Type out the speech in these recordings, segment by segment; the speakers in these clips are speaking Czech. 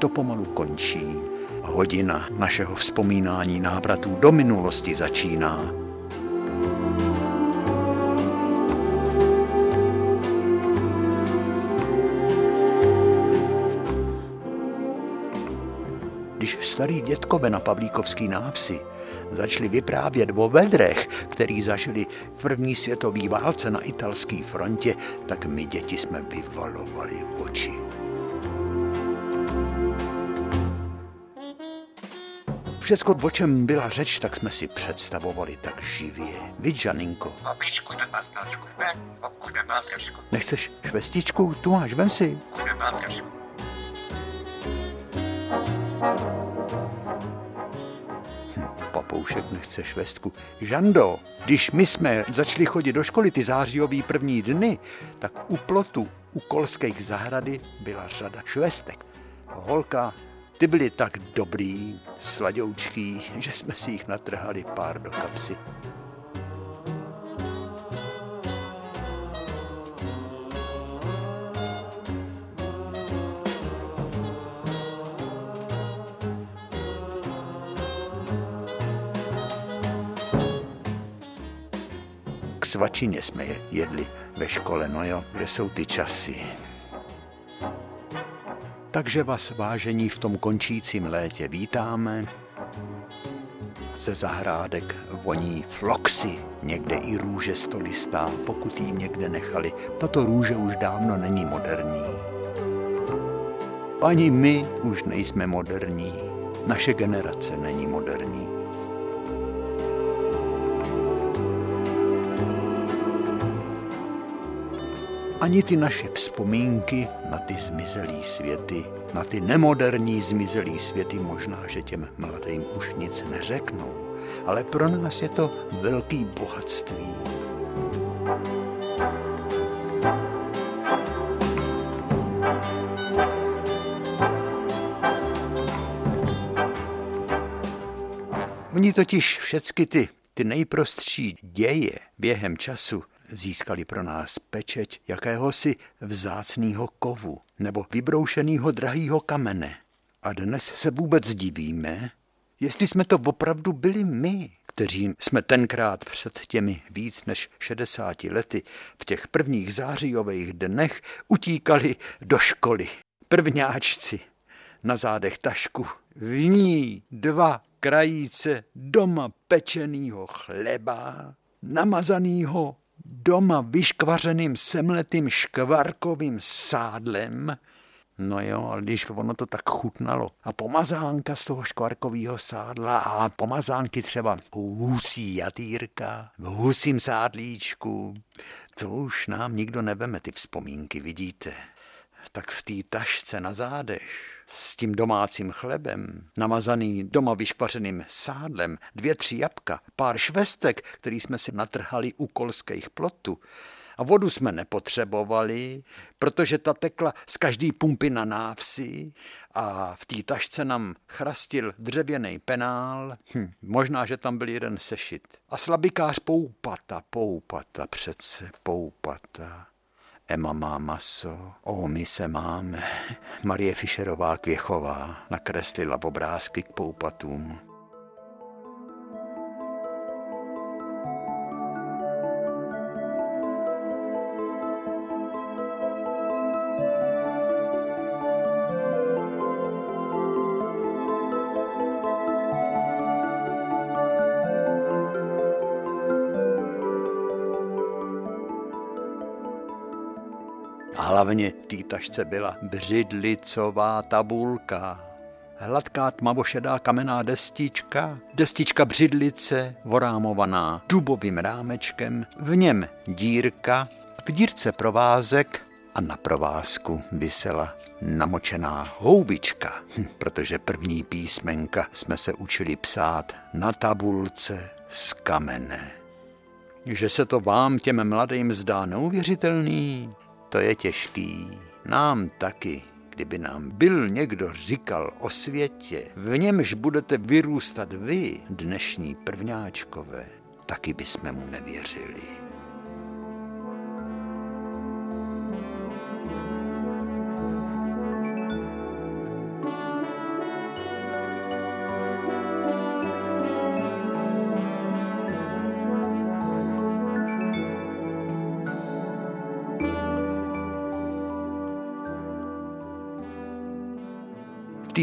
léto pomalu končí. Hodina našeho vzpomínání návratů do minulosti začíná. Když starý dětkové na Pavlíkovský návsi začali vyprávět o vedrech, který zažili v první světové válce na italské frontě, tak my děti jsme vyvalovali oči. Všecko, o čem byla řeč, tak jsme si představovali tak živě. Víš, Žaninko? Nechceš švestičku? Tu máš, vem si. Hm, papoušek nechce švestku. Žando, když my jsme začali chodit do školy ty zářijový první dny, tak u plotu u kolských zahrady byla řada švestek. Holka ty byly tak dobrý, sladoučký, že jsme si jich natrhali pár do kapsy. K svačině jsme je jedli ve škole, no jo, kde jsou ty časy. Takže vás vážení v tom končícím létě vítáme. Ze zahrádek voní floxy, někde i růže stolistá, pokud jí někde nechali. Tato růže už dávno není moderní. Ani my už nejsme moderní. Naše generace není moderní. Ani ty naše vzpomínky na ty zmizelý světy, na ty nemoderní zmizelý světy možná, že těm mladým už nic neřeknou. Ale pro nás je to velký bohatství. Oni totiž všechny ty, ty nejprostší děje během času získali pro nás pečeť jakéhosi vzácného kovu nebo vybroušeného drahého kamene. A dnes se vůbec divíme, jestli jsme to opravdu byli my, kteří jsme tenkrát před těmi víc než 60 lety v těch prvních zářijových dnech utíkali do školy. Prvňáčci na zádech tašku, v ní dva krajíce doma pečenýho chleba, namazanýho doma vyškvařeným semletým škvarkovým sádlem, No jo, ale když ono to tak chutnalo. A pomazánka z toho škvarkového sádla a pomazánky třeba husí jatýrka, v husím sádlíčku. To už nám nikdo neveme, ty vzpomínky, vidíte. Tak v té tašce na zádech s tím domácím chlebem, namazaný doma vyškvařeným sádlem, dvě, tři jabka, pár švestek, který jsme si natrhali u kolských plotů. A vodu jsme nepotřebovali, protože ta tekla z každý pumpy na návsi a v té tašce nám chrastil dřevěný penál. Hm, možná, že tam byl jeden sešit. A slabikář poupata, poupata přece, poupata. Emma má maso, o, my se máme. Marie Fischerová Kvěchová nakreslila obrázky k poupatům. Hlavně v té tašce byla břidlicová tabulka. Hladká tmavošedá kamenná destička, destička břidlice, vorámovaná dubovým rámečkem, v něm dírka, v dírce provázek a na provázku vysela namočená houbička, hm, protože první písmenka jsme se učili psát na tabulce z kamene. Že se to vám těm mladým zdá neuvěřitelný, to je těžký. Nám taky, kdyby nám byl někdo říkal o světě, v němž budete vyrůstat vy, dnešní prvňáčkové, taky bychom mu nevěřili.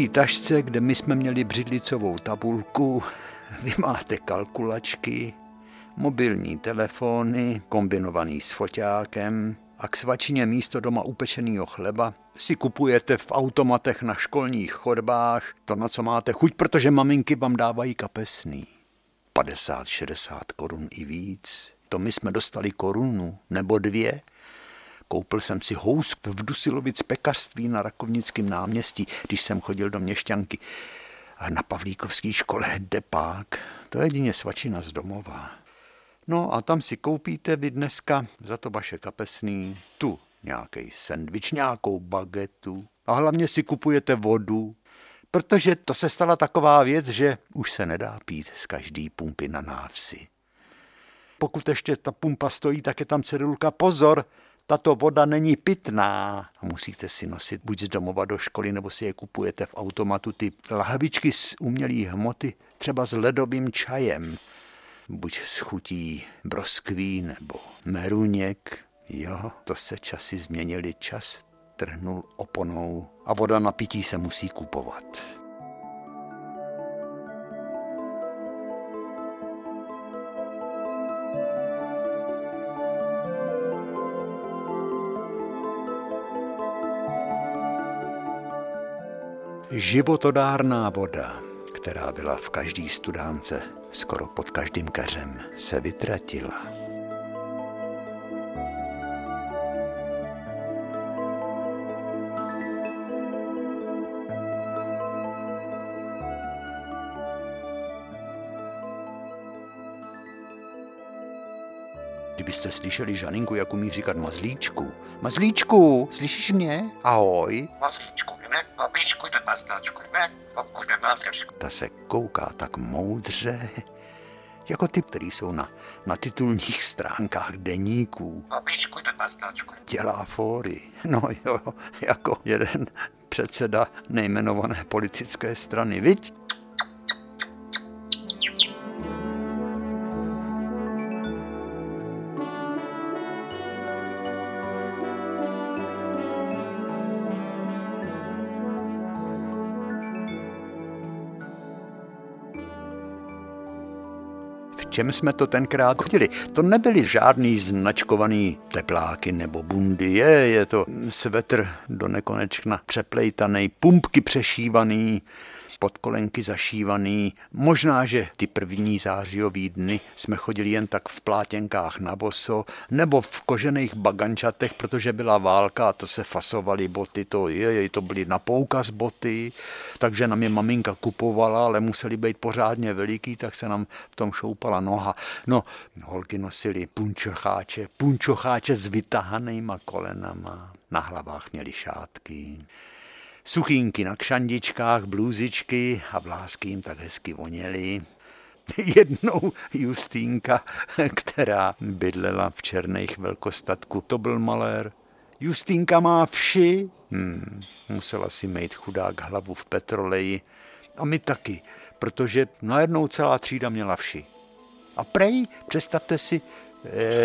Té tašce, kde my jsme měli břidlicovou tabulku, vy máte kalkulačky, mobilní telefony kombinovaný s foťákem a k svačině místo doma upečeného chleba si kupujete v automatech na školních chodbách to, na co máte chuť, protože maminky vám dávají kapesný. 50-60 korun i víc. To my jsme dostali korunu nebo dvě. Koupil jsem si housk v Dusilovic pekařství na Rakovnickém náměstí, když jsem chodil do Měšťanky. A na Pavlíkovské škole depák. To je jedině svačina z domova. No a tam si koupíte vy dneska za to vaše kapesný tu nějaký sendvič, nějakou bagetu a hlavně si kupujete vodu, protože to se stala taková věc, že už se nedá pít z každý pumpy na návsi. Pokud ještě ta pumpa stojí, tak je tam cedulka pozor, tato voda není pitná. Musíte si nosit buď z domova do školy, nebo si je kupujete v automatu ty lahvičky z umělé hmoty, třeba s ledovým čajem buď s chutí broskví nebo meruněk. Jo, to se časy změnily, čas trhnul oponou a voda na pití se musí kupovat. Životodárná voda, která byla v každý studánce skoro pod každým keřem, se vytratila. Kdybyste slyšeli Žaninku, jak umí říkat mazlíčku. Mazlíčku, slyšíš mě? Ahoj. Mazlíčku, ne, babičku, ne, ne, ta se kouká tak moudře, jako ty, který jsou na, na titulních stránkách deníků. Dělá fóry. No jo, jako jeden předseda nejmenované politické strany, viď? Čem jsme to tenkrát chodili. To nebyly žádný značkovaný tepláky nebo bundy, je, je to svetr do nekonečna přeplejtaný, pumpky přešívaný, podkolenky zašívaný. Možná, že ty první zářijový dny jsme chodili jen tak v plátěnkách na boso, nebo v kožených bagančatech, protože byla válka a to se fasovaly boty, to, je, to byly na poukaz boty, takže nám je maminka kupovala, ale museli být pořádně veliký, tak se nám v tom šoupala noha. No, holky nosily punčocháče, punčocháče s vytahanýma kolenama, na hlavách měli šátky suchínky na kšandičkách, blůzičky a vlásky jim tak hezky voněly. Jednou Justínka, která bydlela v černých velkostatku, to byl malér. Justínka má vši, hmm, musela si mít chudák hlavu v petroleji a my taky, protože najednou celá třída měla vši. A prej, představte si,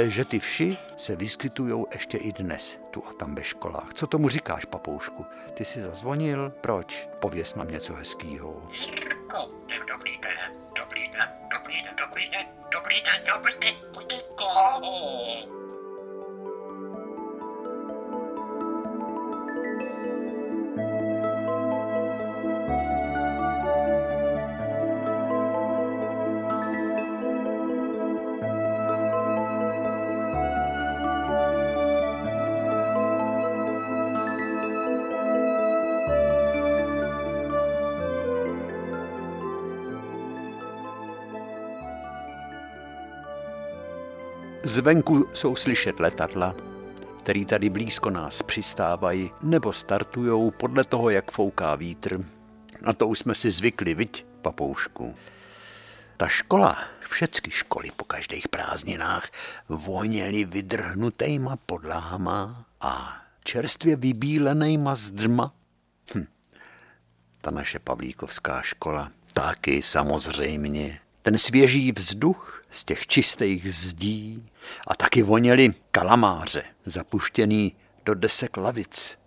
že ty vši se vyskytují ještě i dnes, tu a tam ve školách. Co tomu říkáš, papoušku? Ty jsi zazvonil? Proč? Pověs nám něco hezkýho. Dobrý den, dobrý den, dobrý den, dobrý den, dobrý den, dobrý den, dobrý den. Zvenku jsou slyšet letadla, který tady blízko nás přistávají nebo startujou podle toho, jak fouká vítr. Na to už jsme si zvykli, viď, papoušku. Ta škola, všechny školy po každých prázdninách voněly vydrhnutýma podlahama a čerstvě vybílenýma zdrma. Hm. Ta naše pavlíkovská škola taky samozřejmě. Ten svěží vzduch z těch čistých zdí a taky voněli kalamáře, zapuštěný do desek lavic.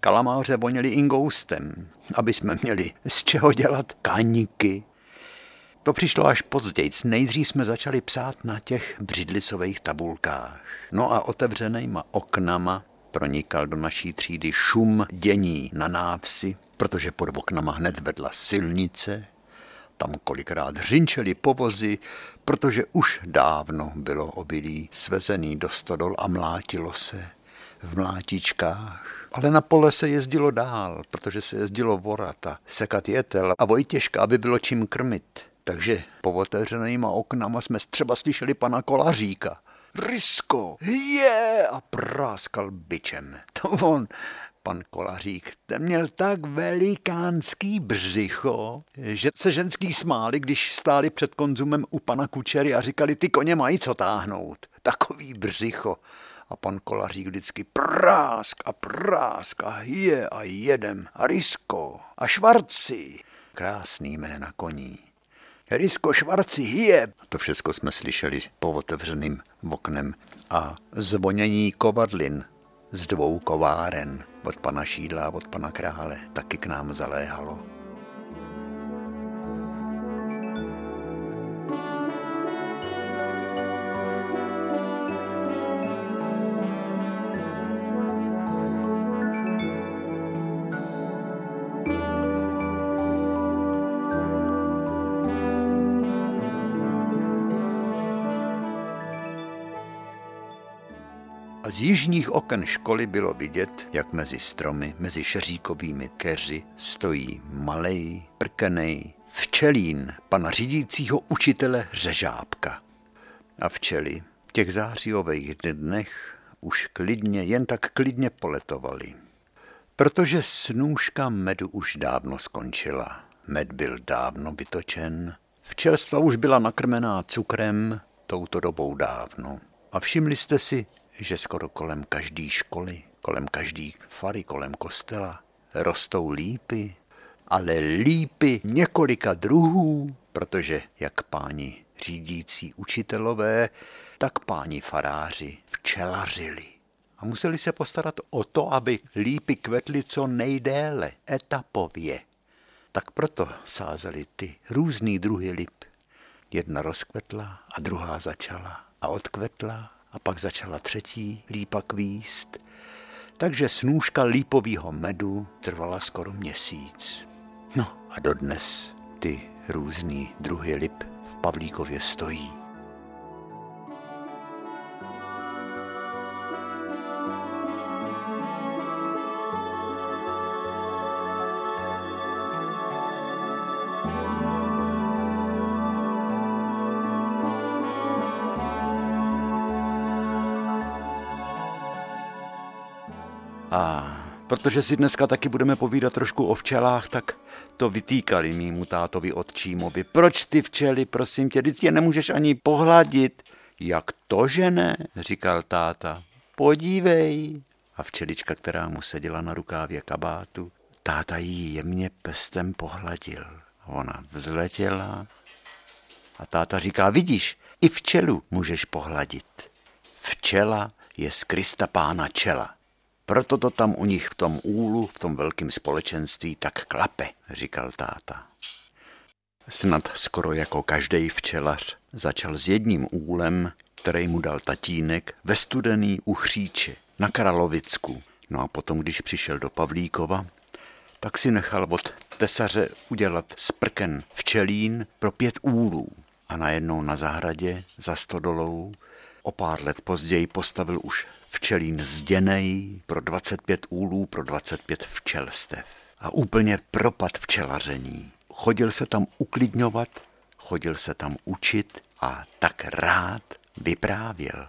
Kalamáře voněli ingoustem, aby jsme měli z čeho dělat kaníky. To přišlo až později. Nejdřív jsme začali psát na těch břidlicových tabulkách. No a otevřenýma oknama pronikal do naší třídy šum dění na návsi, protože pod oknama hned vedla silnice, tam kolikrát řinčeli povozy, protože už dávno bylo obilí svezený do stodol a mlátilo se v mlátičkách. Ale na pole se jezdilo dál, protože se jezdilo vorat a sekat jetel a Vojtěžka, aby bylo čím krmit. Takže po otevřenýma oknama jsme třeba slyšeli pana Kolaříka. Risko, je! A práskal byčem. To on pan Kolařík, ten měl tak velikánský břicho, že se ženský smáli, když stáli před konzumem u pana Kučery a říkali, ty koně mají co táhnout. Takový břicho. A pan Kolařík vždycky prásk a prásk a je a jedem a risko a švarci. Krásný jména koní. Risko, švarci, hije. To všechno jsme slyšeli po otevřeným oknem a zvonění kovadlin z dvou kováren od pana Šídla a od pana Krále taky k nám zaléhalo. Z jižních oken školy bylo vidět, jak mezi stromy, mezi šeříkovými keři stojí malej, prkenej, včelín pana řídícího učitele Řežábka. A včely v těch zářijových dnech už klidně, jen tak klidně poletovali. Protože snůžka medu už dávno skončila. Med byl dávno vytočen, včelstva už byla nakrmená cukrem touto dobou dávno. A všimli jste si, že skoro kolem každé školy, kolem každé fary, kolem kostela rostou lípy, ale lípy několika druhů, protože jak páni řídící učitelové, tak páni faráři včelařili. A museli se postarat o to, aby lípy kvetly co nejdéle, etapově. Tak proto sázeli ty různý druhy lip. Jedna rozkvetla a druhá začala a odkvetla a pak začala třetí lípa kvíst, takže snůžka lípového medu trvala skoro měsíc. No a dodnes ty různý druhy lip v Pavlíkově stojí. Protože si dneska taky budeme povídat trošku o včelách, tak to vytýkali mýmu tátovi otčímovi. Proč ty včely, prosím tě, ty je nemůžeš ani pohladit. Jak to, že ne, říkal táta. Podívej. A včelička, která mu seděla na rukávě kabátu, táta jí jemně pestem pohladil. Ona vzletěla a táta říká, vidíš, i včelu můžeš pohladit. Včela je z Krista pána čela. Proto to tam u nich v tom úlu, v tom velkém společenství tak klape, říkal táta. Snad skoro jako každý včelař začal s jedním úlem, který mu dal tatínek ve studený uchříče na Kralovicku. No a potom, když přišel do Pavlíkova, tak si nechal od tesaře udělat sprken včelín pro pět úlů. A najednou na zahradě za stodolou o pár let později postavil už včelín zděnej pro 25 úlů, pro 25 včelstev. A úplně propad včelaření. Chodil se tam uklidňovat, chodil se tam učit a tak rád vyprávěl.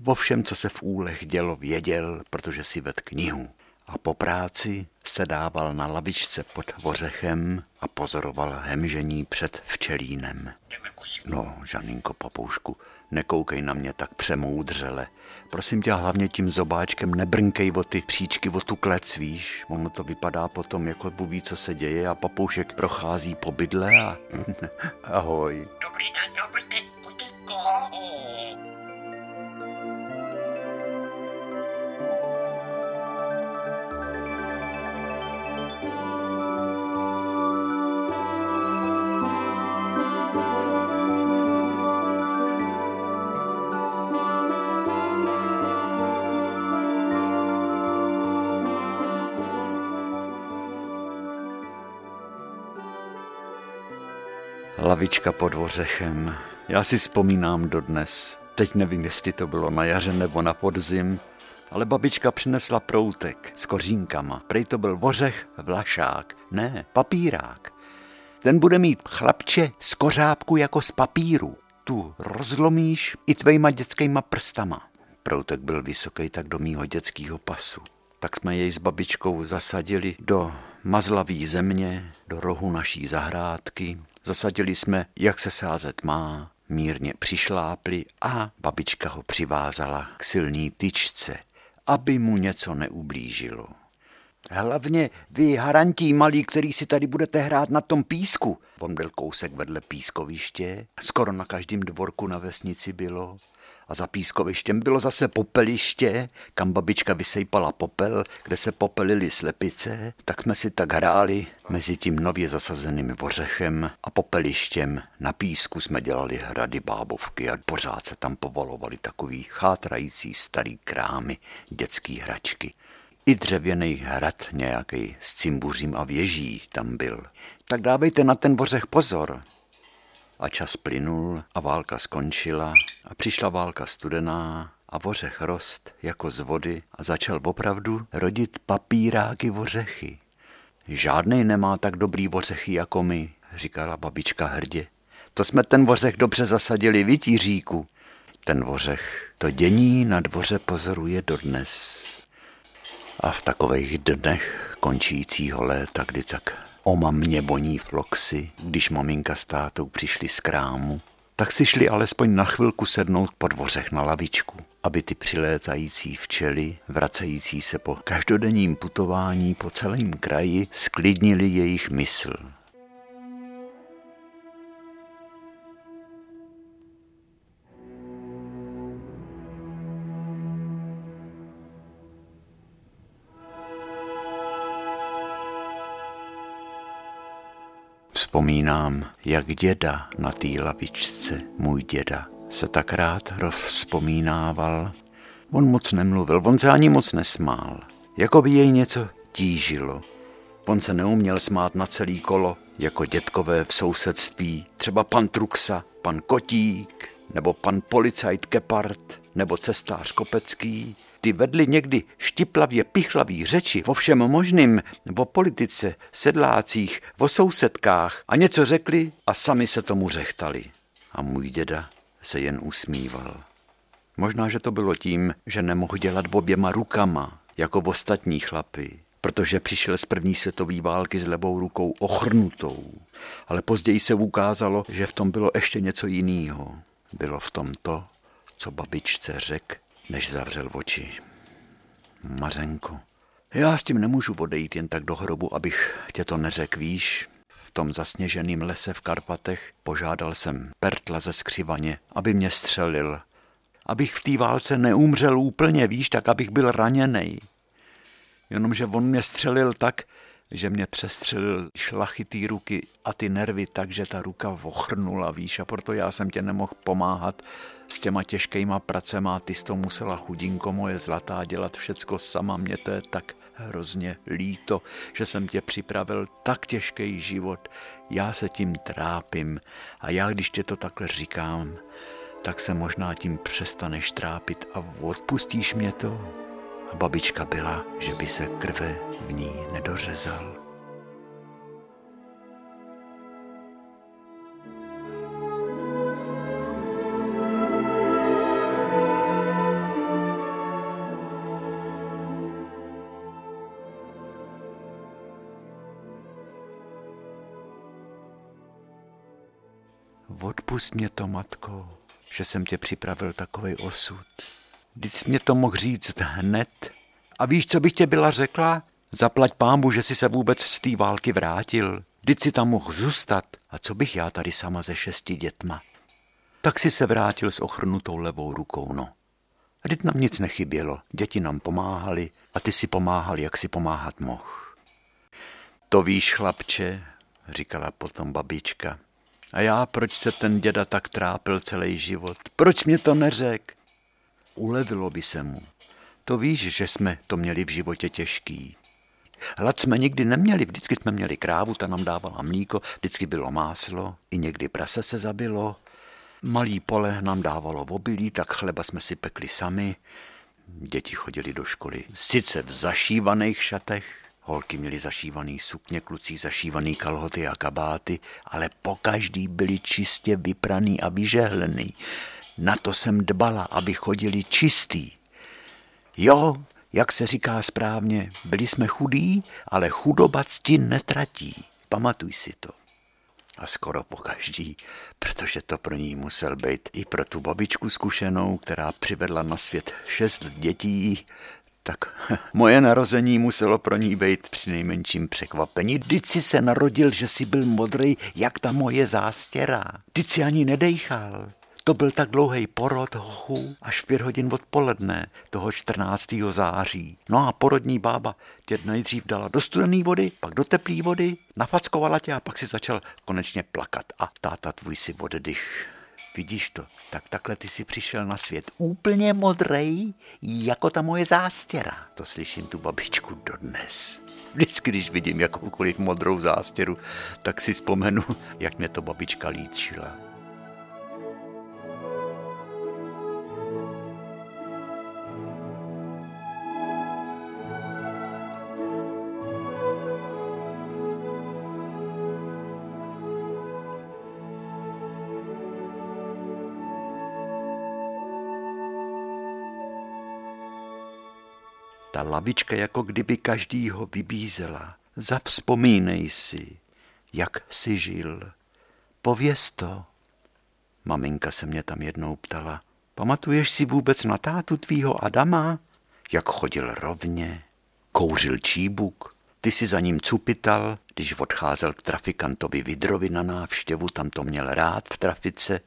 Vo všem, co se v úlech dělo, věděl, protože si ved knihu. A po práci se dával na lavičce pod vořechem a pozoroval hemžení před včelínem. No, Žaninko Papoušku, nekoukej na mě tak přemoudřele. Prosím tě, hlavně tím zobáčkem nebrnkej o ty příčky, o tu klec, víš. Ono to vypadá potom, jako buví, co se děje a papoušek prochází po bydle a... Ahoj. Dobrý den, dobrý den, lavička pod ořechem. Já si vzpomínám dodnes. Teď nevím, jestli to bylo na jaře nebo na podzim, ale babička přinesla proutek s kořínkama. Prej to byl vořech vlašák, ne, papírák. Ten bude mít chlapče z kořápku jako z papíru. Tu rozlomíš i tvejma dětskýma prstama. Proutek byl vysoký tak do mýho dětského pasu. Tak jsme jej s babičkou zasadili do mazlavý země, do rohu naší zahrádky. Zasadili jsme, jak se sázet má, mírně přišlápli a babička ho přivázala k silný tyčce, aby mu něco neublížilo. Hlavně vy harantí malí, který si tady budete hrát na tom písku. On byl kousek vedle pískoviště, skoro na každém dvorku na vesnici bylo. A za pískovištěm bylo zase popeliště, kam babička vysejpala popel, kde se popelily slepice, tak jsme si tak hráli mezi tím nově zasazeným vořechem a popelištěm. Na písku jsme dělali hrady bábovky a pořád se tam povolovali takový chátrající starý krámy, dětský hračky. I dřevěný hrad nějaký s cimbuřím a věží tam byl. Tak dávejte na ten vořech pozor. A čas plynul a válka skončila a přišla válka studená a vořech rost jako z vody a začal opravdu rodit papíráky vořechy. Žádnej nemá tak dobrý vořechy jako my, říkala babička hrdě. To jsme ten vořech dobře zasadili, vytíříku. Ten vořech to dění na dvoře pozoruje dodnes. A v takových dnech končícího léta, kdy tak oma mě boní floxy, když maminka s tátou přišli z krámu, tak si šli alespoň na chvilku sednout po dvořech na lavičku, aby ty přilétající včely, vracející se po každodenním putování po celém kraji, sklidnili jejich mysl. Vzpomínám, jak děda na té lavičce, můj děda, se tak rád rozvzpomínával. On moc nemluvil, on se ani moc nesmál. Jako by jej něco tížilo. On se neuměl smát na celý kolo, jako dětkové v sousedství, třeba pan Truxa, pan Kotík, nebo pan policajt Kepard, nebo cestář Kopecký, ty vedli někdy štiplavě pichlavý řeči o všem možným, o politice, sedlácích, o sousedkách a něco řekli a sami se tomu řechtali. A můj děda se jen usmíval. Možná, že to bylo tím, že nemohl dělat oběma rukama, jako v ostatní chlapy, protože přišel z první světové války s levou rukou ochrnutou. Ale později se ukázalo, že v tom bylo ještě něco jiného. Bylo v tom to, co babičce řek, než zavřel oči. Mařenko, já s tím nemůžu odejít jen tak do hrobu, abych tě to neřekl, víš? V tom zasněženém lese v Karpatech požádal jsem Pertla ze skřivaně, aby mě střelil. Abych v té válce neumřel úplně, víš, tak abych byl raněný. Jenomže on mě střelil tak, že mě přestřelil šlachitý ruky a ty nervy tak, že ta ruka vochrnula, víš, a proto já jsem tě nemohl pomáhat s těma těžkýma pracema, ty jsi to musela chudinko moje zlatá dělat všecko sama, mě to je tak hrozně líto, že jsem tě připravil tak těžký život, já se tím trápím a já, když tě to takhle říkám, tak se možná tím přestaneš trápit a odpustíš mě to. Babička byla, že by se krve v ní nedořezal. Odpust mě to, matko, že jsem tě připravil takový osud. Vždyť mě to mohl říct hned. A víš, co bych tě byla řekla? Zaplať pámu, že jsi se vůbec z té války vrátil. Vždyť si tam mohl zůstat. A co bych já tady sama ze šesti dětma? Tak si se vrátil s ochrnutou levou rukou, no. Vždyť nám nic nechybělo. Děti nám pomáhali a ty si pomáhal, jak si pomáhat mohl. To víš, chlapče, říkala potom babička. A já, proč se ten děda tak trápil celý život? Proč mě to neřek? Ulevilo by se mu. To víš, že jsme to měli v životě těžký. Hlad jsme nikdy neměli, vždycky jsme měli krávu, ta nám dávala mlíko, vždycky bylo máslo, i někdy prase se zabilo. Malý pole nám dávalo obilí, tak chleba jsme si pekli sami. Děti chodili do školy sice v zašívaných šatech, holky měly zašívaný sukně, kluci zašívaný kalhoty a kabáty, ale pokaždý byli čistě vypraný a vyžehlený. Na to jsem dbala, aby chodili čistý. Jo, jak se říká správně, byli jsme chudí, ale chudoba cti netratí. Pamatuj si to. A skoro po každý, protože to pro ní musel být i pro tu babičku zkušenou, která přivedla na svět šest dětí, tak moje narození muselo pro ní být při nejmenším překvapení. Vždyť si se narodil, že jsi byl modrý, jak ta moje zástěra. Vždyť si ani nedejchal. To byl tak dlouhý porod hochu až v pět hodin odpoledne toho 14. září. No a porodní bába tě nejdřív dala do studené vody, pak do teplé vody, nafackovala tě a pak si začal konečně plakat. A táta tvůj si oddych. Vidíš to, tak takhle ty si přišel na svět úplně modrej, jako ta moje zástěra. To slyším tu babičku dodnes. Vždycky, když vidím jakoukoliv modrou zástěru, tak si vzpomenu, jak mě to babička líčila. Ta lavička jako kdyby každýho vybízela. Zavzpomínej si, jak jsi žil. Pověz to. Maminka se mě tam jednou ptala. Pamatuješ si vůbec na tátu tvýho Adama? Jak chodil rovně, kouřil číbuk, ty si za ním cupital, když odcházel k trafikantovi Vidrovi na návštěvu, tam to měl rád v trafice,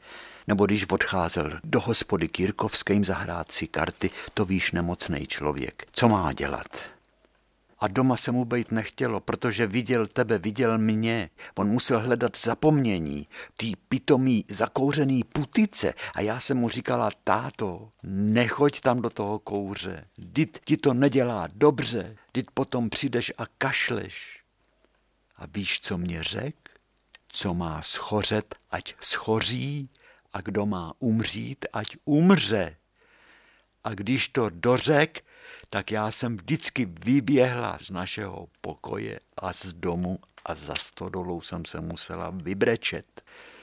nebo když odcházel do hospody Kirkovským zahrát si karty, to víš nemocný člověk. Co má dělat? A doma se mu být nechtělo, protože viděl tebe, viděl mě. On musel hledat zapomnění, tý pitomý zakouřený putice. A já jsem mu říkala, táto, nechoď tam do toho kouře. Dit ti to nedělá dobře. Dit potom přijdeš a kašleš. A víš, co mě řek? Co má schořet, ať schoří, a kdo má umřít, ať umře. A když to dořek, tak já jsem vždycky vyběhla z našeho pokoje a z domu a za stodolou jsem se musela vybrečet.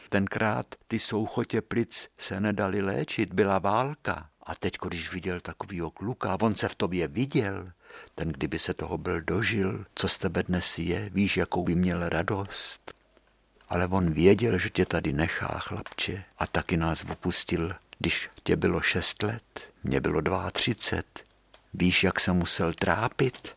Tenkrát ty souchotě plic se nedali léčit, byla válka. A teď, když viděl takovýho kluka, on se v tobě viděl, ten kdyby se toho byl dožil, co z tebe dnes je, víš, jakou by měl radost ale on věděl, že tě tady nechá, chlapče, a taky nás opustil, když tě bylo šest let, mě bylo 32. Víš, jak se musel trápit?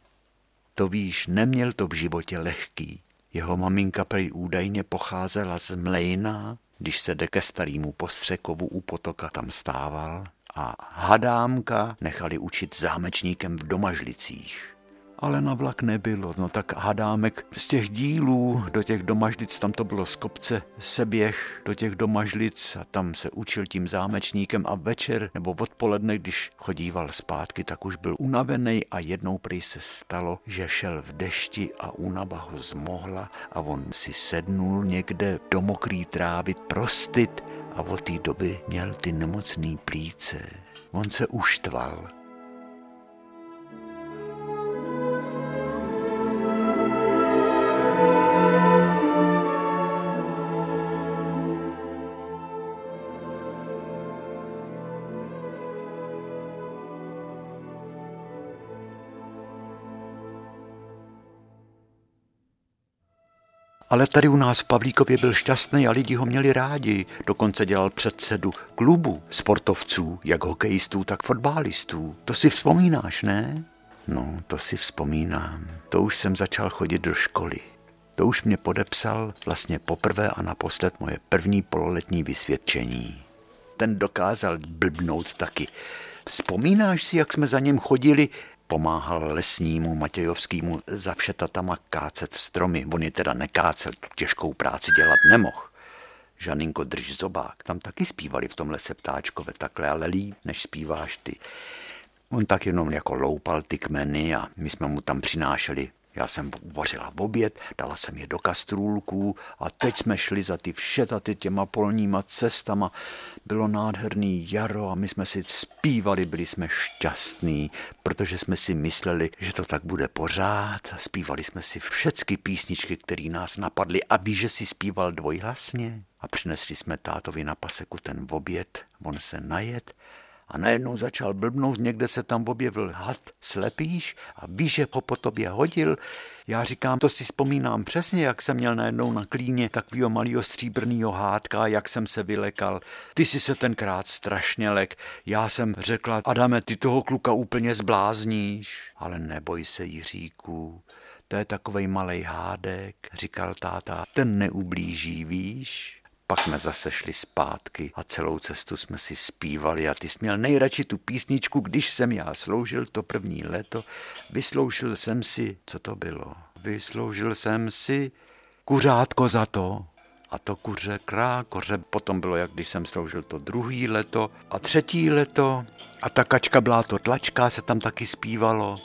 To víš, neměl to v životě lehký. Jeho maminka prý údajně pocházela z Mlejna, když se jde ke starýmu postřekovu u potoka tam stával a hadámka nechali učit zámečníkem v Domažlicích ale na vlak nebylo. No tak hadámek z těch dílů do těch domažlic, tam to bylo z kopce seběh do těch domažlic a tam se učil tím zámečníkem a večer nebo odpoledne, když chodíval zpátky, tak už byl unavený a jednou prý se stalo, že šel v dešti a únava ho zmohla a on si sednul někde do mokrý trávy prostit a od té doby měl ty nemocný plíce. On se uštval Ale tady u nás v Pavlíkově byl šťastný a lidi ho měli rádi. Dokonce dělal předsedu klubu sportovců, jak hokejistů, tak fotbalistů. To si vzpomínáš, ne? No, to si vzpomínám. To už jsem začal chodit do školy. To už mě podepsal vlastně poprvé a naposled moje první pololetní vysvědčení. Ten dokázal blbnout taky. Vzpomínáš si, jak jsme za ním chodili pomáhal lesnímu Matějovskému za všetatama kácet stromy. On je teda nekácel, tu těžkou práci dělat nemohl. Žaninko drž zobák. Tam taky zpívali v tom lese ptáčkové takhle, ale líp, než zpíváš ty. On tak jenom jako loupal ty kmeny a my jsme mu tam přinášeli Já jsem uvařila v oběd, dala jsem je do kastrůlků a teď jsme šli za ty všetaty těma polníma cestama. Bylo nádherný jaro a my jsme si zpívali, byli jsme šťastní, protože jsme si mysleli, že to tak bude pořád. Zpívali jsme si všechny písničky, které nás napadly a že si zpíval dvojhlasně? A přinesli jsme tátovi na paseku ten oběd, on se najet a najednou začal blbnout, někde se tam objevil had, slepíš a víš, že ho po tobě hodil. Já říkám, to si vzpomínám přesně, jak jsem měl najednou na klíně takového malého stříbrného hádka, jak jsem se vylekal. Ty si se tenkrát strašně lek. Já jsem řekla, Adame, ty toho kluka úplně zblázníš. Ale neboj se, Jiříku, to je takovej malej hádek, říkal táta, ten neublíží, víš? Pak jsme zase šli zpátky a celou cestu jsme si zpívali a ty jsi měl nejradši tu písničku, když jsem já sloužil to první léto, vysloužil jsem si, co to bylo? Vysloužil jsem si kuřátko za to, a to kuře krákoře. Potom bylo, jak když jsem sloužil to druhý leto a třetí leto a ta kačka byla to tlačka, se tam taky zpívalo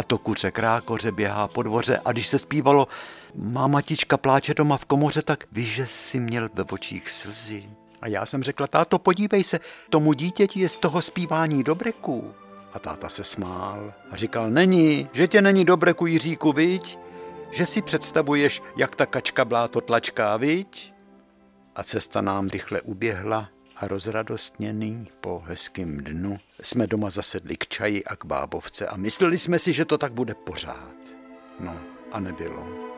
a to kuře krákoře běhá po dvoře a když se zpívalo má matička pláče doma v komoře, tak víš, že jsi měl ve očích slzy. A já jsem řekla, táto, podívej se, tomu dítěti je z toho zpívání dobreků. A táta se smál a říkal, není, že tě není dobreku Jiříku, viď? Že si představuješ, jak ta kačka bláto tlačká, viď? A cesta nám rychle uběhla a rozradostněný po hezkém dnu jsme doma zasedli k čaji a k bábovce a mysleli jsme si, že to tak bude pořád. No a nebylo.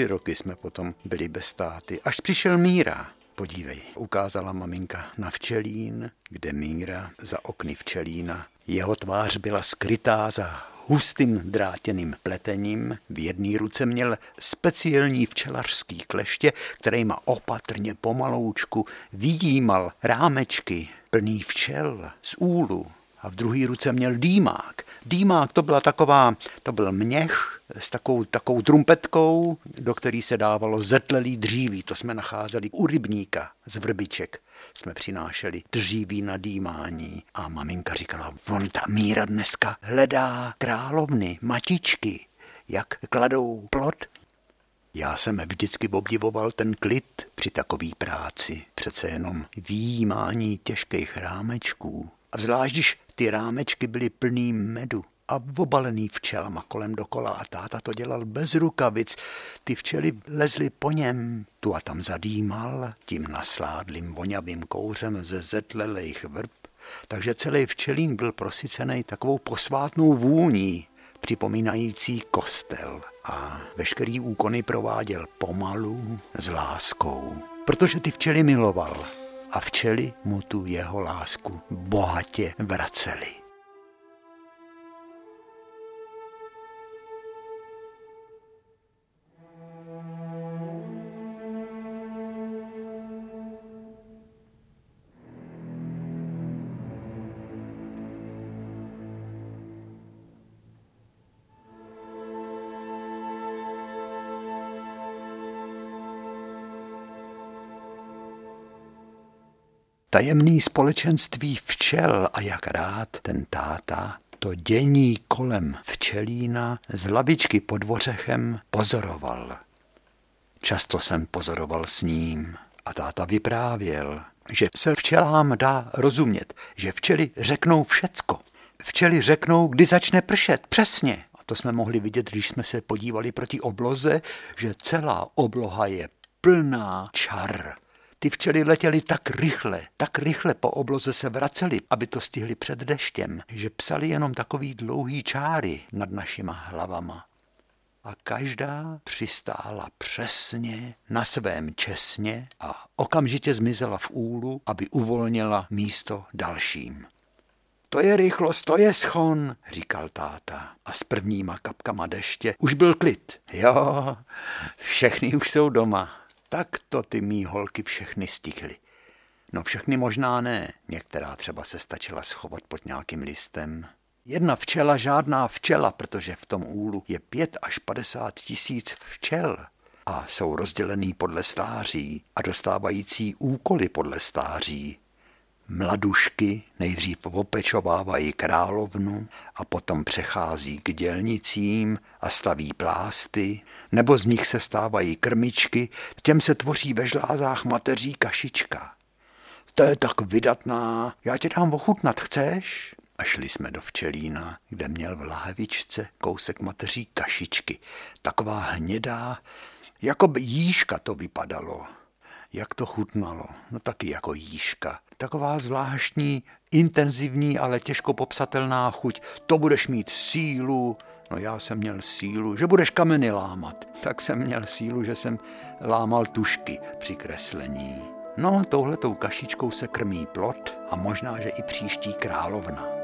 Tři roky jsme potom byli bez státy, až přišel Míra. Podívej, ukázala maminka na včelín, kde Míra za okny včelína. Jeho tvář byla skrytá za hustým drátěným pletením. V jedné ruce měl speciální včelařský kleště, má opatrně pomaloučku výjímal rámečky plný včel z úlu a v druhé ruce měl dýmák. Dýmák to byla taková, to byl měch s takovou, takovou trumpetkou, do který se dávalo zetlelý dříví. To jsme nacházeli u rybníka z vrbiček. Jsme přinášeli dříví na dýmání a maminka říkala, on ta míra dneska hledá královny, matičky, jak kladou plot já jsem vždycky obdivoval ten klid při takové práci. Přece jenom výjímání těžkých rámečků. A zvlášť, když ty rámečky byly plný medu a obalený včelama kolem dokola a táta to dělal bez rukavic. Ty včely lezly po něm, tu a tam zadýmal tím nasládlým voňavým kouřem ze zetlelejch vrb, takže celý včelín byl prosycený takovou posvátnou vůní, připomínající kostel. A veškerý úkony prováděl pomalu s láskou, protože ty včely miloval a včely mu tu jeho lásku bohatě vracely. Tajemný společenství včel a jak rád ten táta to dění kolem včelína z lavičky pod dvořechem pozoroval. Často jsem pozoroval s ním a táta vyprávěl, že se včelám dá rozumět, že včely řeknou všecko. Včely řeknou, kdy začne pršet, přesně. A to jsme mohli vidět, když jsme se podívali proti obloze, že celá obloha je plná čar. Ty včely letěly tak rychle, tak rychle po obloze se vraceli, aby to stihli před deštěm, že psali jenom takový dlouhý čáry nad našima hlavama. A každá přistála přesně na svém česně a okamžitě zmizela v úlu, aby uvolnila místo dalším. To je rychlost, to je schon, říkal táta. A s prvníma kapkama deště už byl klid. Jo, všechny už jsou doma. Tak to ty mý holky všechny stihly. No všechny možná ne, některá třeba se stačila schovat pod nějakým listem. Jedna včela žádná včela, protože v tom úlu je pět až 50 tisíc včel a jsou rozdělený podle stáří a dostávající úkoly podle stáří. Mladušky nejdřív opečovávají královnu a potom přechází k dělnicím a staví plásty, nebo z nich se stávají krmičky, těm se tvoří ve žlázách mateří kašička. To je tak vydatná, já tě dám ochutnat, chceš? A šli jsme do včelína, kde měl v lahevičce kousek mateří kašičky. Taková hnědá, jako by jížka to vypadalo. Jak to chutnalo? No taky jako jížka. Taková zvláštní, intenzivní, ale těžko popsatelná chuť. To budeš mít sílu. No já jsem měl sílu, že budeš kameny lámat. Tak jsem měl sílu, že jsem lámal tušky při kreslení. No, touhletou kašičkou se krmí plot a možná, že i příští královna.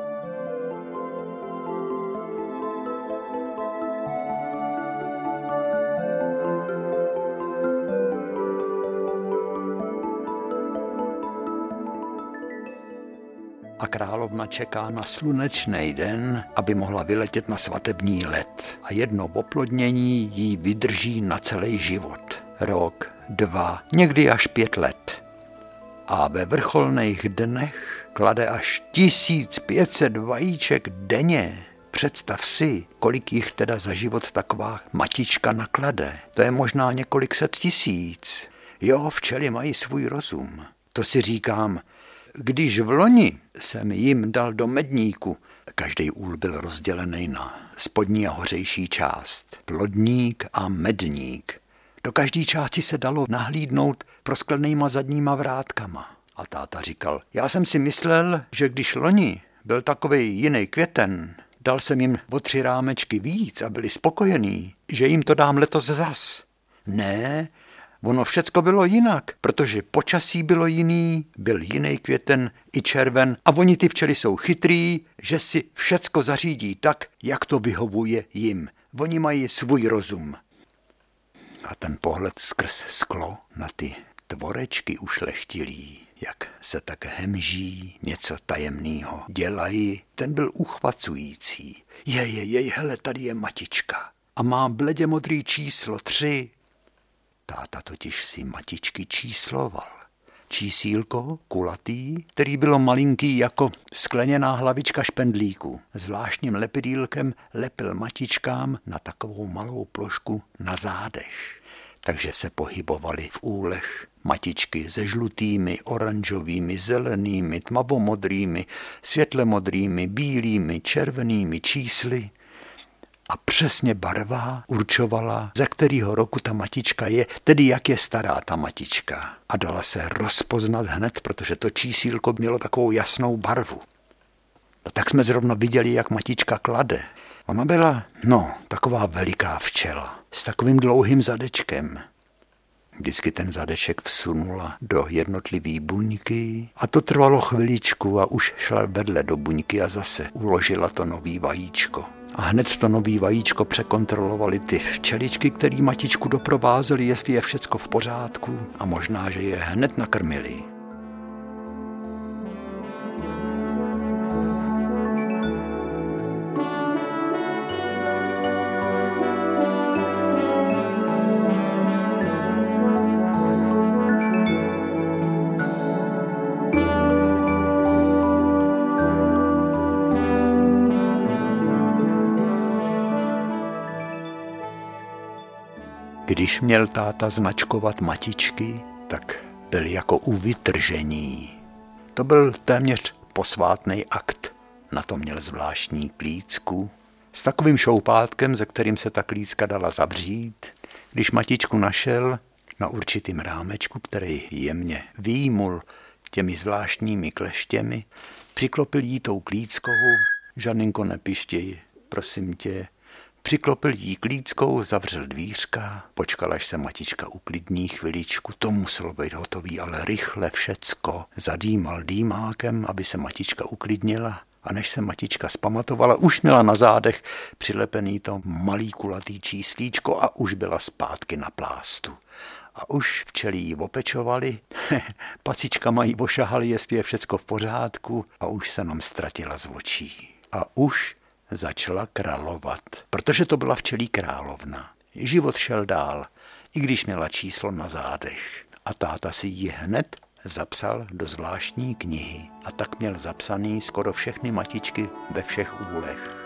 A královna čeká na slunečný den, aby mohla vyletět na svatební let. A jedno oplodnění jí vydrží na celý život. Rok, dva, někdy až pět let. A ve vrcholných dnech klade až 1500 vajíček denně. Představ si, kolik jich teda za život taková matička naklade. To je možná několik set tisíc. Jo, včely mají svůj rozum. To si říkám, když v loni jsem jim dal do medníku, každý úl byl rozdělený na spodní a hořejší část, plodník a medník. Do každé části se dalo nahlídnout prosklenýma zadníma vrátkama. A táta říkal, já jsem si myslel, že když loni byl takový jiný květen, dal jsem jim o tři rámečky víc a byli spokojení, že jim to dám letos zas. Ne, Ono všecko bylo jinak, protože počasí bylo jiný, byl jiný květen i červen a oni ty včely jsou chytrý, že si všecko zařídí tak, jak to vyhovuje jim. Oni mají svůj rozum. A ten pohled skrz sklo na ty tvorečky ušlechtilý, jak se tak hemží, něco tajemného dělají, ten byl uchvacující. Je, je, je, hele, tady je matička. A má bledě modrý číslo tři, Táta totiž si matičky čísloval. Čísílko, kulatý, který bylo malinký jako skleněná hlavička špendlíku. Zvláštním lepidílkem lepil matičkám na takovou malou plošku na zádech. Takže se pohybovali v úlech matičky se žlutými, oranžovými, zelenými, tmavomodrými, světlemodrými, bílými, červenými čísly – a přesně barva určovala, ze kterého roku ta matička je, tedy jak je stará ta matička. A dala se rozpoznat hned, protože to čísílko mělo takovou jasnou barvu. No tak jsme zrovna viděli, jak matička klade. Ona byla, no, taková veliká včela, s takovým dlouhým zadečkem. Vždycky ten zadeček vsunula do jednotlivý buňky a to trvalo chviličku a už šla vedle do buňky a zase uložila to nový vajíčko. A hned to nový vajíčko překontrolovali ty včeličky, který matičku doprovázeli, jestli je všecko v pořádku a možná, že je hned nakrmili. Měl táta značkovat matičky, tak byl jako u vytržení. To byl téměř posvátný akt. Na to měl zvláštní klícku s takovým šoupátkem, ze kterým se ta klícka dala zavřít. Když matičku našel na určitým rámečku, který jemně výjimul těmi zvláštními kleštěmi, přiklopil jí tou klíckou, žaninko nepištěj, prosím tě, Přiklopil jí klíckou, zavřel dvířka, počkal, až se matička uklidní chviličku, to muselo být hotový, ale rychle všecko. Zadýmal dýmákem, aby se matička uklidnila a než se matička spamatovala, už měla na zádech přilepený to malý kulatý číslíčko a už byla zpátky na plástu. a už včelí ji opečovali, pacička mají ošahali, jestli je všecko v pořádku a už se nám ztratila z očí. A už začala královat, protože to byla včelí královna. Život šel dál, i když měla číslo na zádech. A táta si ji hned zapsal do zvláštní knihy a tak měl zapsaný skoro všechny matičky ve všech úlech.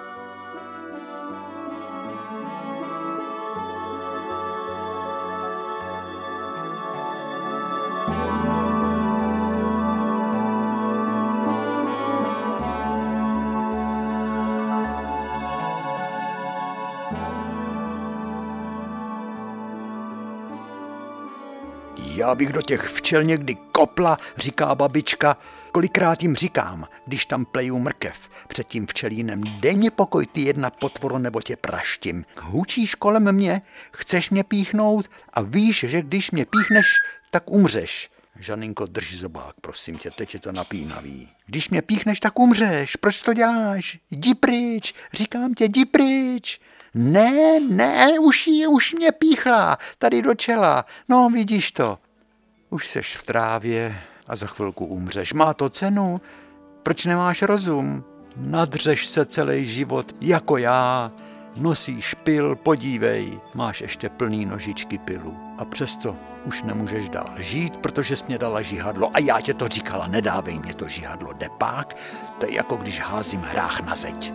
Já bych do těch včel někdy kopla, říká babička. Kolikrát jim říkám, když tam pleju mrkev před tím včelínem, dej mě pokoj ty jedna potvoro nebo tě praštím. Hučíš kolem mě, chceš mě píchnout a víš, že když mě píchneš, tak umřeš. Žaninko, drž zobák, prosím tě, teď je to napínavý. Když mě píchneš, tak umřeš. Proč to děláš? Jdi pryč, říkám tě, jdi pryč. Ne, ne, už, už mě píchla, tady do čela. No, vidíš to. Už seš v trávě a za chvilku umřeš. Má to cenu? Proč nemáš rozum? Nadřeš se celý život jako já. Nosíš pil, podívej, máš ještě plný nožičky pilu. A přesto už nemůžeš dál žít, protože jsi mě dala žihadlo. A já tě to říkala, nedávej mě to žihadlo, depák. To je jako když házím hrách na zeď.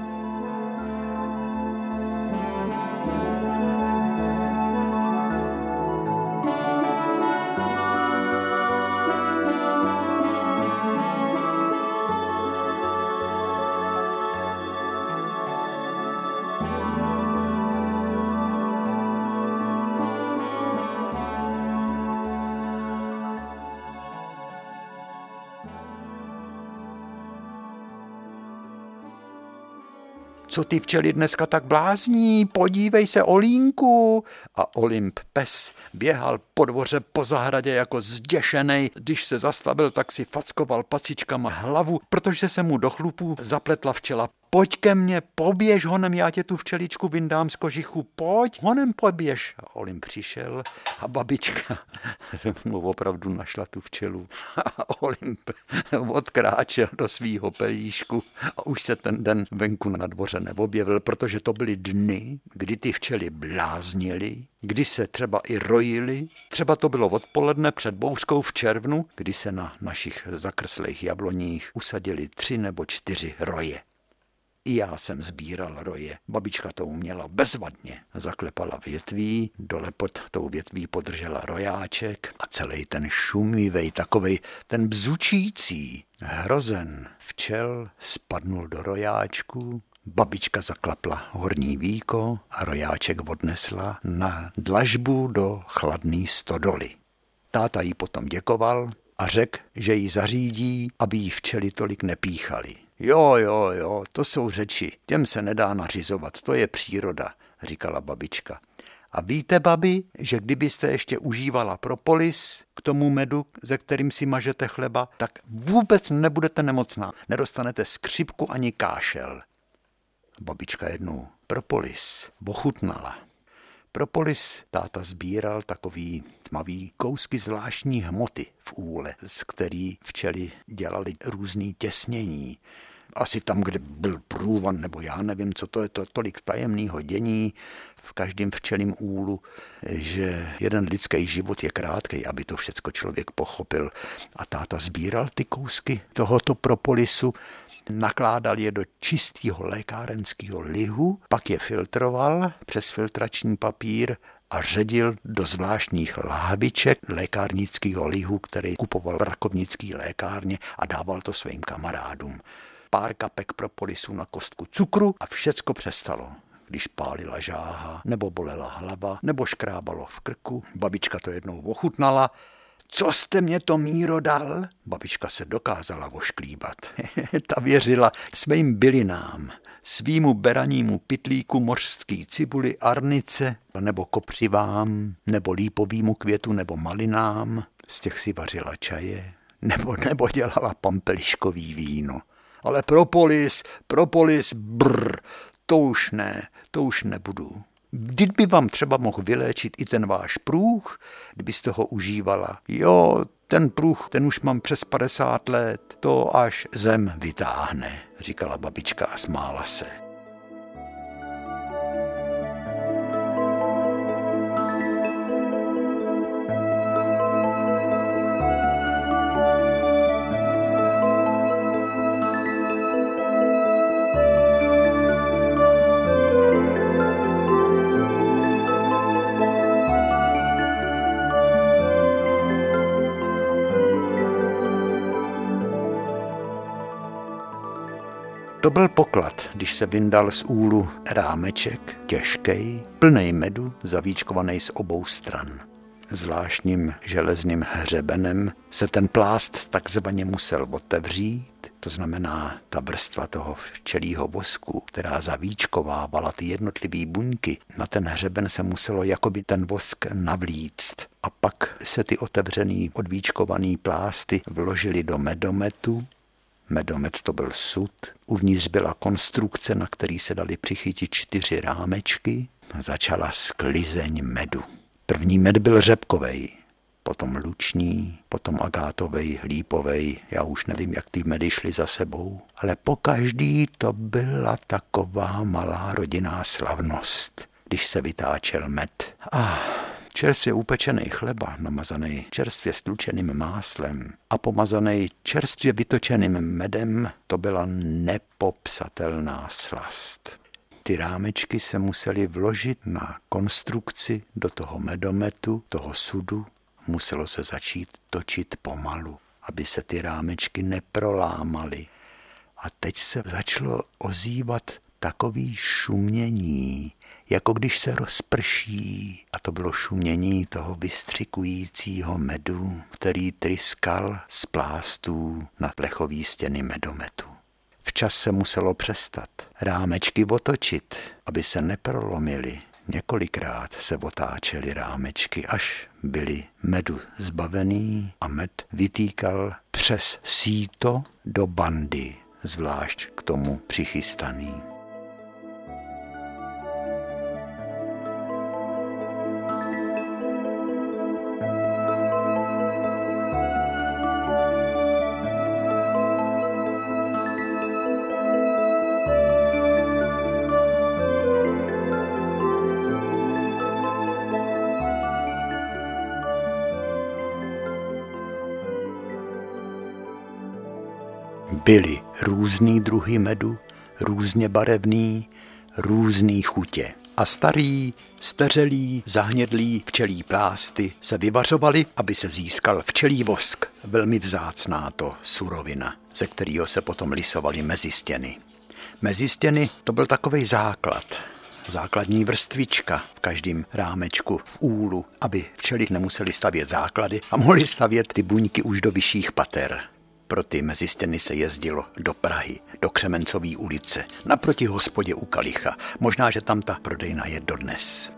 Co ty včely dneska tak blázní, podívej se, Olínku. A Olymp pes běhal po dvoře po zahradě jako zděšený. Když se zastavil, tak si fackoval pacičkama hlavu, protože se mu do chlupů zapletla včela pojď ke mně, poběž honem, já tě tu včeličku vyndám z kožichu, pojď, honem poběž. A Olim přišel a babička jsem mu opravdu našla tu včelu. A Olim odkráčel do svýho pelíšku a už se ten den venku na dvoře neobjevil, protože to byly dny, kdy ty včely bláznily, kdy se třeba i rojili. Třeba to bylo odpoledne před bouřkou v červnu, kdy se na našich zakrslých jabloních usadili tři nebo čtyři roje. I já jsem sbíral roje. Babička to uměla bezvadně. Zaklepala větví, dole pod tou větví podržela rojáček a celý ten šumivej, takovej ten bzučící, hrozen včel spadnul do rojáčku, Babička zaklapla horní víko a rojáček odnesla na dlažbu do chladné stodoly. Táta jí potom děkoval a řekl, že jí zařídí, aby jí včely tolik nepíchali. Jo, jo, jo, to jsou řeči, těm se nedá nařizovat, to je příroda, říkala babička. A víte, babi, že kdybyste ještě užívala propolis k tomu medu, ze kterým si mažete chleba, tak vůbec nebudete nemocná. Nedostanete skřipku ani kášel. Babička jednou propolis ochutnala. Propolis táta sbíral takový tmavý kousky zvláštní hmoty v úle, z který včely dělali různý těsnění. Asi tam, kde byl průvan, nebo já nevím, co to je, to tolik tajemného dění v každém včelím úlu, že jeden lidský život je krátký, aby to všecko člověk pochopil. A táta sbíral ty kousky tohoto propolisu nakládal je do čistého lékárenského lihu, pak je filtroval přes filtrační papír a ředil do zvláštních láhviček lékárnického lihu, který kupoval v rakovnický lékárně a dával to svým kamarádům. Pár kapek propolisu na kostku cukru a všecko přestalo když pálila žáha, nebo bolela hlava, nebo škrábalo v krku. Babička to jednou ochutnala co jste mě to míro dal? Babička se dokázala vošklíbat. Ta věřila svým bylinám, svýmu beranímu pitlíku mořský cibuli, arnice, nebo kopřivám, nebo lípovýmu květu, nebo malinám. Z těch si vařila čaje, nebo, nebo dělala pampeliškový víno. Ale propolis, propolis, brr, to už ne, to už nebudu. Vždyť by vám třeba mohl vyléčit i ten váš průh, kdybyste ho užívala. Jo, ten průh, ten už mám přes 50 let, to až zem vytáhne, říkala babička a smála se. To byl poklad, když se vyndal z úlu rámeček, těžkej, plnej medu, zavíčkovaný z obou stran. Zvláštním železným hřebenem se ten plást takzvaně musel otevřít, to znamená ta vrstva toho včelího vosku, která zavíčkovávala ty jednotlivé buňky, na ten hřeben se muselo jakoby ten vosk navlíct. A pak se ty otevřený odvíčkovaný plásty vložily do medometu Medomet to byl sud, uvnitř byla konstrukce, na který se dali přichytit čtyři rámečky začala sklizeň medu. První med byl řepkovej, potom luční, potom agátovej, lípovej, já už nevím, jak ty medy šly za sebou, ale po každý to byla taková malá rodinná slavnost, když se vytáčel med. Ah, čerstvě upečený chleba, namazaný čerstvě stlučeným máslem a pomazaný čerstvě vytočeným medem, to byla nepopsatelná slast. Ty rámečky se musely vložit na konstrukci do toho medometu, toho sudu, muselo se začít točit pomalu, aby se ty rámečky neprolámaly. A teď se začalo ozývat takový šumění, jako když se rozprší. A to bylo šumění toho vystřikujícího medu, který tryskal z plástů na plechový stěny medometu. Včas se muselo přestat, rámečky otočit, aby se neprolomily. Několikrát se otáčely rámečky, až byly medu zbavený a med vytýkal přes síto do bandy, zvlášť k tomu přichystaný. Byly různý druhy medu, různě barevný, různý chutě. A starý, steřelý, zahnědlý včelí plásty se vyvařovaly, aby se získal včelí vosk, velmi vzácná to surovina, ze kterého se potom lisovaly mezistěny. Mezistěny to byl takový základ, základní vrstvička v každém rámečku v úlu, aby včely nemuseli stavět základy a mohli stavět ty buňky už do vyšších pater. Pro ty mezi stěny se jezdilo do Prahy, do Křemencové ulice, naproti hospodě u Kalicha. Možná, že tam ta prodejna je dodnes.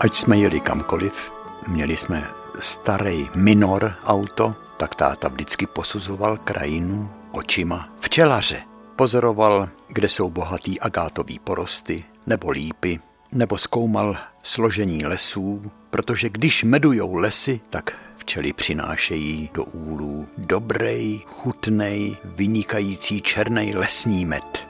Ať jsme jeli kamkoliv, měli jsme starý minor auto, tak táta vždycky posuzoval krajinu očima včelaře. Pozoroval, kde jsou bohatý agátový porosty nebo lípy, nebo zkoumal složení lesů, protože když medujou lesy, tak včely přinášejí do úlů dobrej, chutnej, vynikající černý lesní med.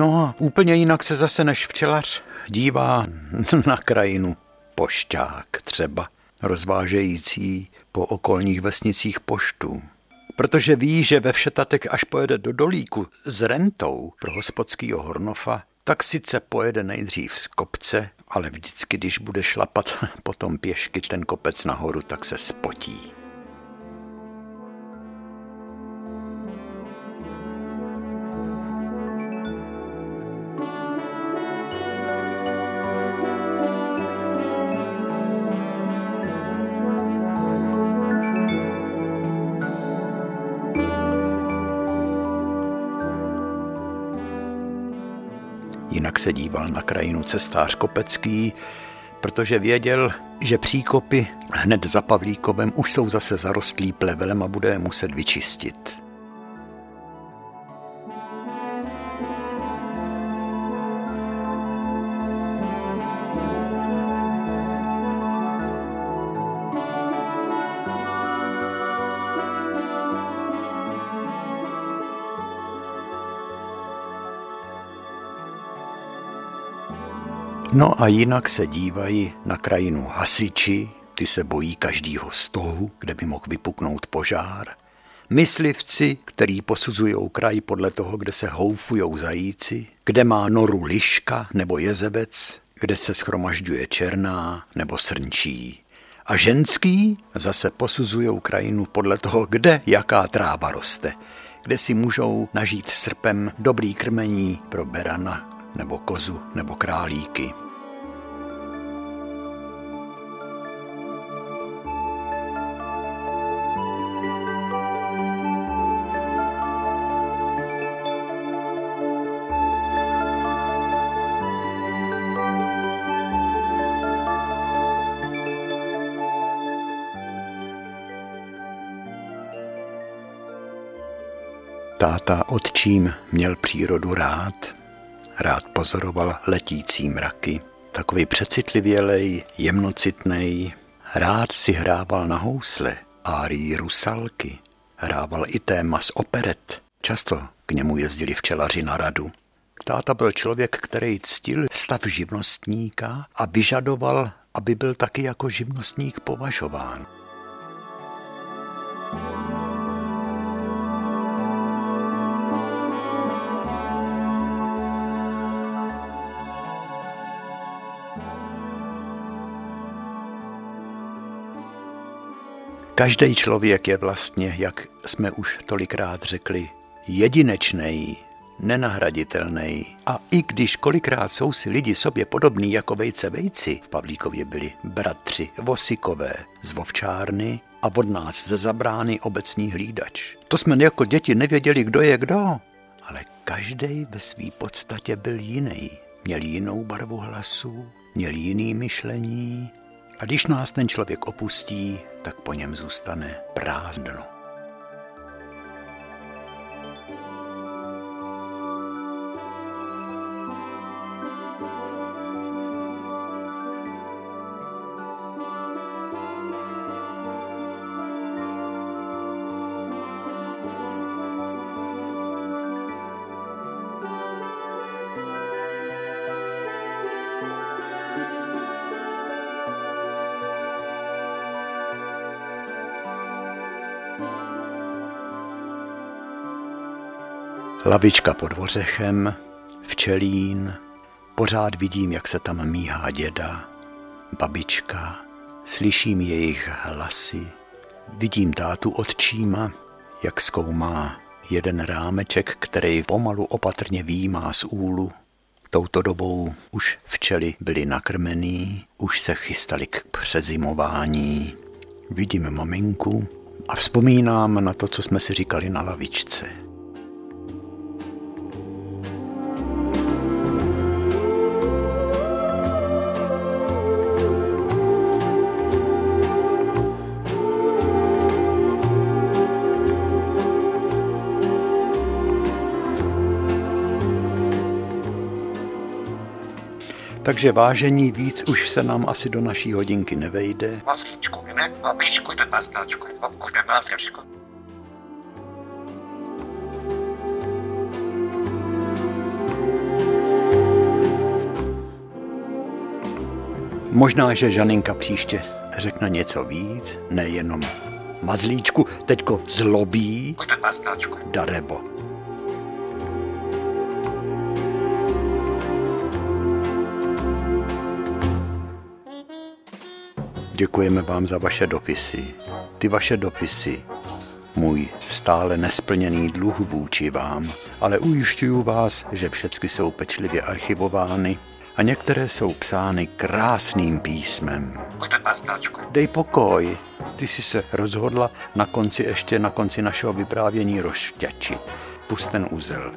No a úplně jinak se zase než včelař dívá na krajinu pošťák třeba, rozvážející po okolních vesnicích poštu. Protože ví, že ve Všetatek, až pojede do Dolíku s rentou pro hospodskýho Hornofa, tak sice pojede nejdřív z kopce ale vždycky, když bude šlapat potom pěšky ten kopec nahoru, tak se spotí. Se díval na krajinu cestář Kopecký, protože věděl, že příkopy hned za Pavlíkovem už jsou zase zarostlý plevelem a bude je muset vyčistit. No a jinak se dívají na krajinu hasiči, ty se bojí každýho stohu, kde by mohl vypuknout požár. Myslivci, který posuzují kraj podle toho, kde se houfujou zajíci, kde má noru liška nebo jezebec, kde se schromažďuje černá nebo srnčí. A ženský zase posuzují krajinu podle toho, kde jaká tráva roste, kde si můžou nažít srpem dobrý krmení pro berana nebo kozu nebo králíky. Táta otčím měl přírodu rád, rád pozoroval letící mraky, takový přecitlivělej, jemnocitnej, rád si hrával na housle, árii rusalky, hrával i téma z operet. Často k němu jezdili včelaři na radu. Táta byl člověk, který ctil stav živnostníka a vyžadoval, aby byl taky jako živnostník považován. Každý člověk je vlastně, jak jsme už tolikrát řekli, jedinečný, nenahraditelný. A i když kolikrát jsou si lidi sobě podobní jako vejce vejci, v Pavlíkově byli bratři Vosikové z Vovčárny a od nás ze zabrány obecní hlídač. To jsme jako děti nevěděli, kdo je kdo, ale každý ve své podstatě byl jiný. Měl jinou barvu hlasu, měl jiný myšlení a když nás ten člověk opustí, tak po něm zůstane prázdno. Lavička pod vořechem, včelín, pořád vidím, jak se tam míhá děda, babička, slyším jejich hlasy, vidím tátu odčíma, jak zkoumá jeden rámeček, který pomalu opatrně výjímá z úlu. Touto dobou už včely byly nakrmený, už se chystali k přezimování. Vidím maminku a vzpomínám na to, co jsme si říkali na lavičce. Takže vážení víc už se nám asi do naší hodinky nevejde. Možná, že Žaninka příště řekne něco víc, nejenom mazlíčku, teďko zlobí, darebo. Děkujeme vám za vaše dopisy. Ty vaše dopisy, můj stále nesplněný dluh vůči vám, ale ujišťuju vás, že všechny jsou pečlivě archivovány a některé jsou psány krásným písmem. Dej pokoj, ty jsi se rozhodla na konci ještě na konci našeho vyprávění rozšťačit. Pust ten úzel.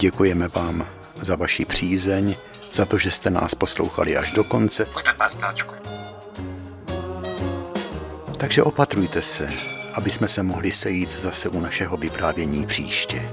Děkujeme vám za vaši přízeň, za to, že jste nás poslouchali až do konce. Takže opatrujte se, aby jsme se mohli sejít zase u našeho vyprávění příště.